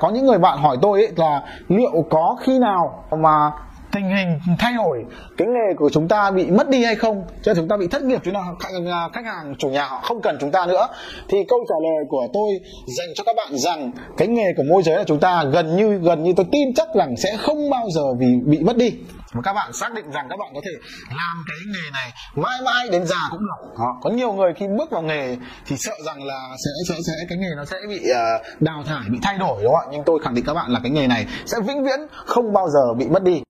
có những người bạn hỏi tôi ấy là liệu có khi nào mà tình hình thay đổi cái nghề của chúng ta bị mất đi hay không cho chúng ta bị thất nghiệp chúng ta à, khách hàng chủ nhà họ không cần chúng ta nữa. Thì câu trả lời của tôi dành cho các bạn rằng cái nghề của môi giới là chúng ta gần như gần như tôi tin chắc rằng sẽ không bao giờ vì bị mất đi. Mà các bạn xác định rằng các bạn có thể làm cái nghề này mãi mãi đến già cũng được. Đó. có nhiều người khi bước vào nghề thì sợ rằng là sẽ sẽ sẽ cái nghề nó sẽ bị uh, đào thải bị thay đổi đúng không ạ? Nhưng tôi khẳng định các bạn là cái nghề này sẽ vĩnh viễn không bao giờ bị mất đi.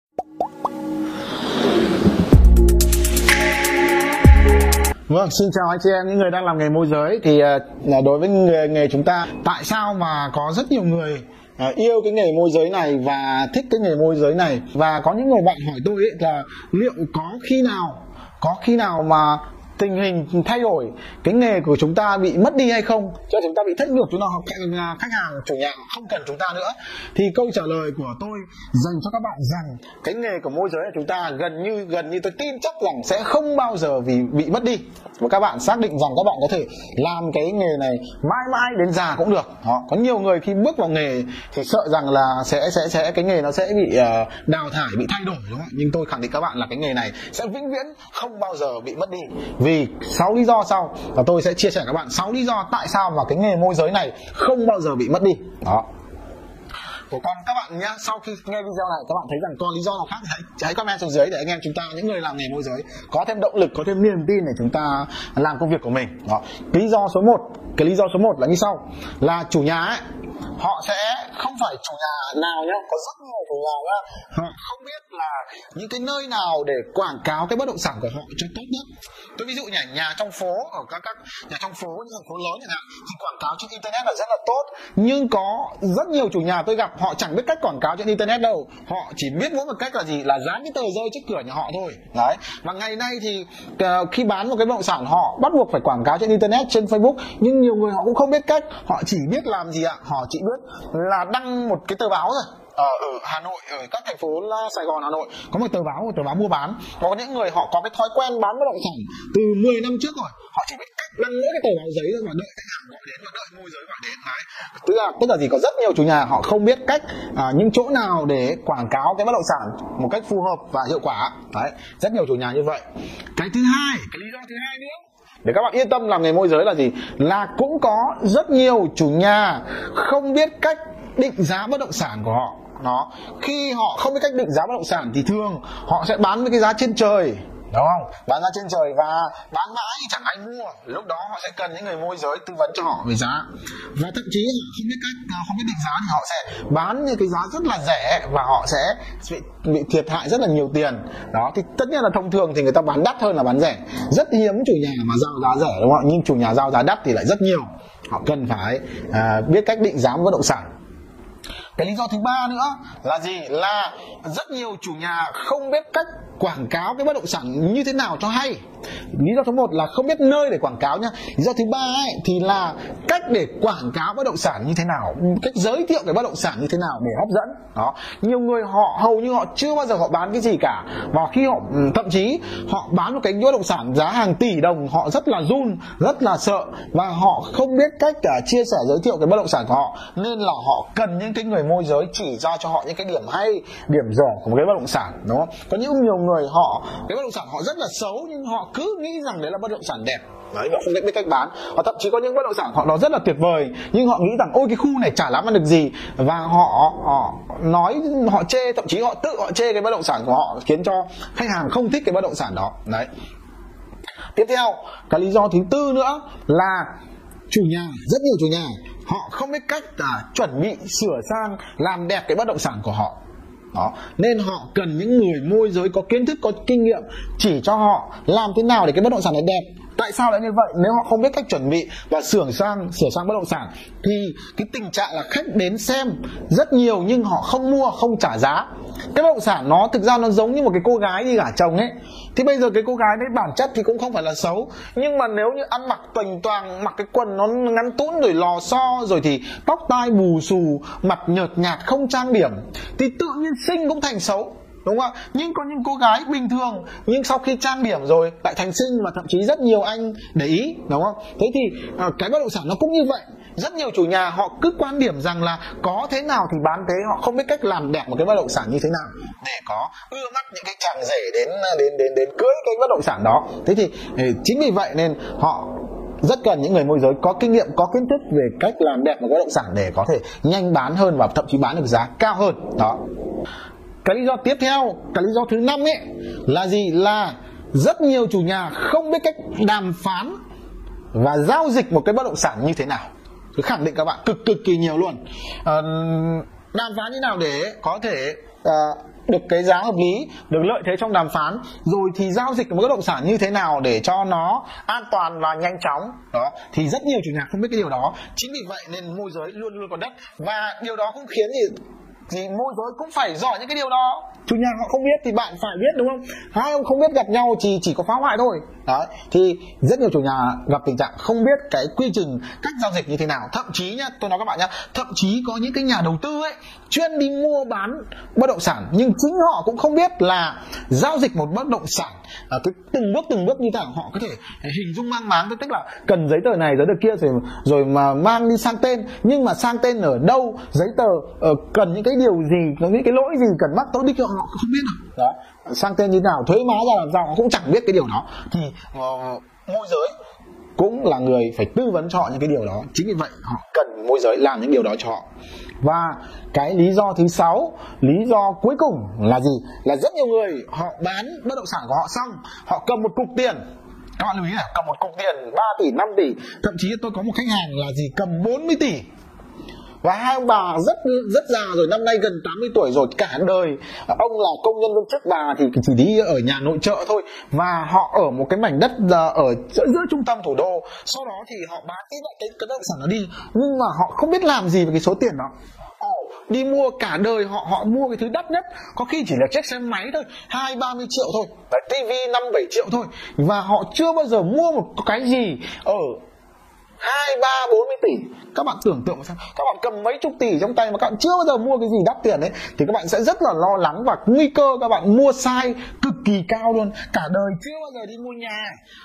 Vâng, xin chào anh chị em những người đang làm nghề môi giới. Thì uh, đối với nghề, nghề chúng ta tại sao mà có rất nhiều người uh, yêu cái nghề môi giới này và thích cái nghề môi giới này? Và có những người bạn hỏi tôi ấy là liệu có khi nào có khi nào mà tình hình thay đổi, cái nghề của chúng ta bị mất đi hay không, cho chúng ta bị thất nghiệp, chúng ta à, khách hàng, chủ nhà không cần chúng ta nữa. Thì câu trả lời của tôi dành cho các bạn rằng cái nghề của môi giới của chúng ta gần như gần như tôi tin chắc rằng sẽ không bao giờ vì, bị mất đi và các bạn xác định rằng các bạn có thể làm cái nghề này mãi mãi đến già cũng được. Đó. có nhiều người khi bước vào nghề thì sợ rằng là sẽ sẽ sẽ cái nghề nó sẽ bị uh, đào thải bị thay đổi đúng không nhưng tôi khẳng định các bạn là cái nghề này sẽ vĩnh viễn không bao giờ bị mất đi. Vì sáu lý do sau và tôi sẽ chia sẻ các bạn sáu lý do tại sao mà cái nghề môi giới này không bao giờ bị mất đi. Đó của con. Các bạn nhé sau khi nghe video này các bạn thấy rằng còn lý do nào khác thì hãy, hãy comment xuống dưới để anh em chúng ta những người làm nghề môi giới có thêm động lực có thêm niềm tin để chúng ta làm công việc của mình. Đó. Lý do số 1 cái lý do số 1 là như sau. Là chủ nhà ấy họ sẽ không phải chủ nhà nào nhá có rất nhiều chủ nhà nhá. Họ không biết là những cái nơi nào để quảng cáo cái bất động sản của họ cho tốt nhất. Tôi ví dụ nhà nhà trong phố ở các các nhà trong phố những thành phố lớn chẳng hạn thì quảng cáo trên internet là rất là tốt. Nhưng có rất nhiều chủ nhà tôi gặp họ chẳng biết cách quảng cáo trên internet đâu. Họ chỉ biết mỗi một cách là gì? Là dán cái tờ rơi trước cửa nhà họ thôi. Đấy. Và ngày nay thì uh, khi bán một cái bất động sản họ bắt buộc phải quảng cáo trên internet trên facebook. Nhưng nhiều người họ cũng không biết cách. Họ chỉ biết làm gì ạ? Họ chỉ biết là đăng một cái tờ báo rồi. Ở, ở Hà Nội ở các thành phố là Sài Gòn Hà Nội. Có một tờ báo một tờ báo mua bán. Có những người họ có cái thói quen bán bất động sản từ 10 năm trước rồi. Họ chỉ biết cách đăng mỗi cái tờ báo giấy thôi và đợi khách hàng gọi đến và đợi môi giới gọi đến đấy. Tức là tức là gì? Có rất nhiều chủ nhà họ không biết cách à, những chỗ nào để quảng cáo cái bất động sản một cách phù hợp và hiệu quả. Đấy rất nhiều chủ nhà như vậy. Cái thứ hai cái lý do thứ hai nữa để các bạn yên tâm, làm nghề môi giới là gì? Là cũng có rất nhiều chủ nhà không biết cách định giá bất động sản của họ. Nó khi họ không biết cách định giá bất động sản thì thường họ sẽ bán với cái giá trên trời đúng không? Bán ra trên trời và bán mãi chẳng ai mua. Lúc đó họ sẽ cần những người môi giới tư vấn cho họ về giá. Và thậm chí họ không biết cách à, không biết định giá thì họ sẽ bán những cái giá rất là rẻ và họ sẽ bị, bị thiệt hại rất là nhiều tiền. Đó thì tất nhiên là thông thường thì người ta bán đắt hơn là bán rẻ. Rất hiếm chủ nhà mà giao giá rẻ đúng không nhưng chủ nhà giao giá đắt thì lại rất nhiều. Họ cần phải à, biết cách định giá bất động sản. Cái lý do thứ ba nữa là gì? Là rất nhiều chủ nhà không biết cách quảng cáo cái bất động sản như thế nào cho hay. Lý do thứ một là không biết nơi để quảng cáo nhá. Lý do thứ ba ấy, thì là cách để quảng cáo bất động sản như thế nào cách giới thiệu cái bất động sản như thế nào để hấp dẫn. Đó nhiều người họ hầu như họ chưa bao giờ họ bán cái gì cả và khi họ ừ, thậm chí họ bán một cái bất động sản giá hàng tỷ đồng họ rất là run rất là sợ và họ không biết cách cả chia sẻ giới thiệu cái bất động sản của họ. Nên là họ cần những cái người môi giới chỉ ra cho họ những cái điểm hay điểm dở của một cái bất động sản đúng không? Có những nhiều người họ cái bất động sản họ rất là xấu nhưng họ cứ nghĩ rằng đấy là bất động sản đẹp. Đấy họ không biết cách bán. Hoặc thậm chí có những bất động sản họ nó rất là tuyệt vời nhưng họ nghĩ rằng ôi cái khu này chả làm ăn được gì. Và họ họ nói họ chê thậm chí họ tự họ chê cái bất động sản của họ khiến cho khách hàng không thích cái bất động sản đó. Đấy. Tiếp theo cái lý do thứ tư nữa là chủ nhà rất nhiều chủ nhà họ không biết cách à, chuẩn bị sửa sang làm đẹp cái bất động sản của họ đó. Nên họ cần những người môi giới có kiến thức, có kinh nghiệm chỉ cho họ làm thế nào để cái bất động sản này đẹp tại sao lại như vậy? Nếu họ không biết cách chuẩn bị và sửa sang sửa sang bất động sản, thì cái tình trạng là khách đến xem rất nhiều nhưng họ không mua, không trả giá. Cái bất động sản nó thực ra nó giống như một cái cô gái đi gả chồng ấy. Thì bây giờ cái cô gái đấy bản chất thì cũng không phải là xấu. Nhưng mà nếu như ăn mặc toành toàng mặc cái quần nó ngắn tún rồi lò xo rồi thì tóc tai bù xù, mặt nhợt nhạt, không trang điểm, thì tự nhiên sinh cũng thành xấu đúng không ạ? Nhưng có những cô gái bình thường, nhưng sau khi trang điểm rồi, lại thành xinh mà thậm chí rất nhiều anh để ý, đúng không? Thế thì ờ, cái bất động sản nó cũng như vậy. Rất nhiều chủ nhà họ cứ quan điểm rằng là có thế nào thì bán thế, họ không biết cách làm đẹp một cái bất động sản như thế nào để có ưa mắt những cái chàng rể đến ờ, đến đến đến cưới cái bất động sản đó. Thế thì ờ, chính vì vậy nên họ rất cần những người môi giới có kinh nghiệm, có kiến thức về cách làm đẹp một bất động sản để có thể nhanh bán hơn và thậm chí bán được giá cao hơn. Đó cái lý do tiếp theo cái lý do thứ năm ấy là gì? Là rất nhiều chủ nhà không biết cách đàm phán và giao dịch một cái bất động sản như thế nào. Tôi khẳng định các bạn cực cực kỳ nhiều luôn. À, đàm phán như nào để có thể à, được cái giá hợp lý được lợi thế trong đàm phán rồi thì giao dịch một bất động sản như thế nào để cho nó an toàn và nhanh chóng. Đó thì rất nhiều chủ nhà không biết cái điều đó. Chính vì vậy nên môi giới luôn luôn có đất. Và điều đó cũng khiến gì? Thì môi giới cũng phải giỏi những cái điều đó. Chủ nhà họ không biết thì bạn phải biết, đúng không? Hai ông không biết gặp nhau thì chỉ có phá hoại thôi. Đấy, thì rất nhiều chủ nhà gặp tình trạng không biết cái quy trình cách giao dịch như thế nào. Thậm chí nhá, tôi nói các bạn nhá, thậm chí có những cái nhà đầu tư ấy, chuyên đi mua bán bất động sản, nhưng chính họ cũng không biết là giao dịch một bất động sản Ờ, à, cái từng bước từng bước như thế họ có thể hình dung mang máng tức là cần giấy tờ này giấy tờ kia rồi rồi mà mang đi sang tên. Nhưng mà sang tên ở đâu giấy tờ uh, cần những cái điều gì có những cái lỗi gì cần mắc tôi đi cho họ không biết nào đó sang tên như nào thuế má ra làm sao họ cũng chẳng biết cái điều đó. Thì uh, môi giới cũng là người phải tư vấn cho họ những cái điều đó. Chính vì vậy, họ cần môi giới làm những điều đó cho họ. Và cái lý do thứ sáu, lý do cuối cùng là gì? Là rất nhiều người, họ bán bất động sản của họ xong, họ cầm một cục tiền. Các bạn lưu ý là, cầm một cục tiền 3 tỷ 5 tỷ. Thậm chí tôi có một khách hàng là gì? Cầm 40 tỷ và hai ông bà rất rất già rồi năm nay gần 80 tuổi rồi cả đời. Ông là công nhân viên chức bà thì chỉ đi ở nhà nội trợ thôi. Và họ ở một cái mảnh đất ở giữa, giữa trung tâm thủ đô. Sau đó thì họ bán cái cái cái động sản đó đi. Nhưng mà họ không biết làm gì với cái số tiền đó. Đi mua cả đời họ họ mua cái thứ đắt nhất. Có khi chỉ là chiếc xe máy thôi hai ba mươi triệu thôi. Đấy, tivi năm bảy triệu thôi. Và họ chưa bao giờ mua một cái gì ở hai ba bốn mươi tỷ. Các bạn tưởng tượng xem các bạn cầm mấy chục tỷ trong tay mà các bạn chưa bao giờ mua cái gì đắt tiền ấy thì các bạn sẽ rất là lo lắng và nguy cơ các bạn mua sai cực kỳ cao luôn. Cả đời chưa bao giờ đi mua nhà.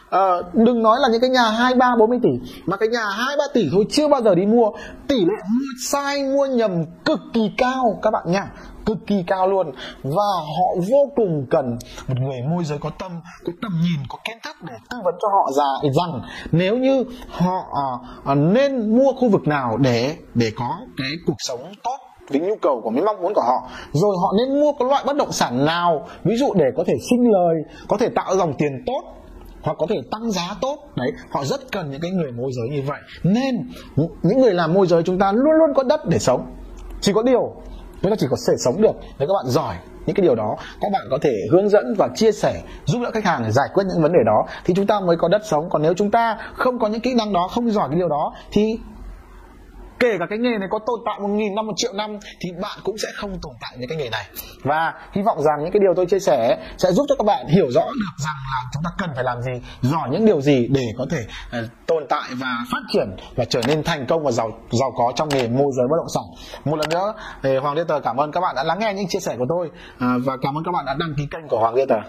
À, đừng nói là những cái nhà hai ba bốn mươi tỷ mà cái nhà hai ba tỷ thôi chưa bao giờ đi mua. Tỷ lệ mua sai mua nhầm cực kỳ cao. Các bạn nha cực kỳ cao luôn. Và họ vô cùng cần một người môi giới có tâm, có tầm nhìn, có kiến thức để tư vấn cho họ ra rằng nếu như họ à, à, nên mua khu vực nào để để có cái cuộc sống tốt với nhu cầu của mấy mong muốn của họ. Rồi họ nên mua cái loại bất động sản nào, ví dụ để có thể sinh lời, có thể tạo dòng tiền tốt, hoặc có thể tăng giá tốt. Đấy, họ rất cần những cái người môi giới như vậy. Nên, những người làm môi giới chúng ta luôn luôn có đất để sống. Chỉ có điều chúng ta chỉ có thể sống được nếu các bạn giỏi những cái điều đó, các bạn có thể hướng dẫn và chia sẻ, giúp đỡ khách hàng để giải quyết những vấn đề đó, thì chúng ta mới có đất sống. Còn nếu chúng ta không có những kỹ năng đó, không giỏi cái điều đó, thì kể cả cái nghề này có tồn tại một nghìn năm một triệu năm thì bạn cũng sẽ không tồn tại những cái nghề này. Và hy vọng rằng những cái điều tôi chia sẻ sẽ giúp cho các bạn hiểu rõ được rằng là chúng ta cần phải làm gì giỏi những điều gì để có thể uh, tồn tại và phát triển và trở nên thành công và giàu giàu có trong nghề môi giới bất động sản. Một lần nữa thì Hoàng liên Tờ cảm ơn các bạn đã lắng nghe những chia sẻ của tôi uh, và cảm ơn các bạn đã đăng ký kênh của Hoàng liên Tờ.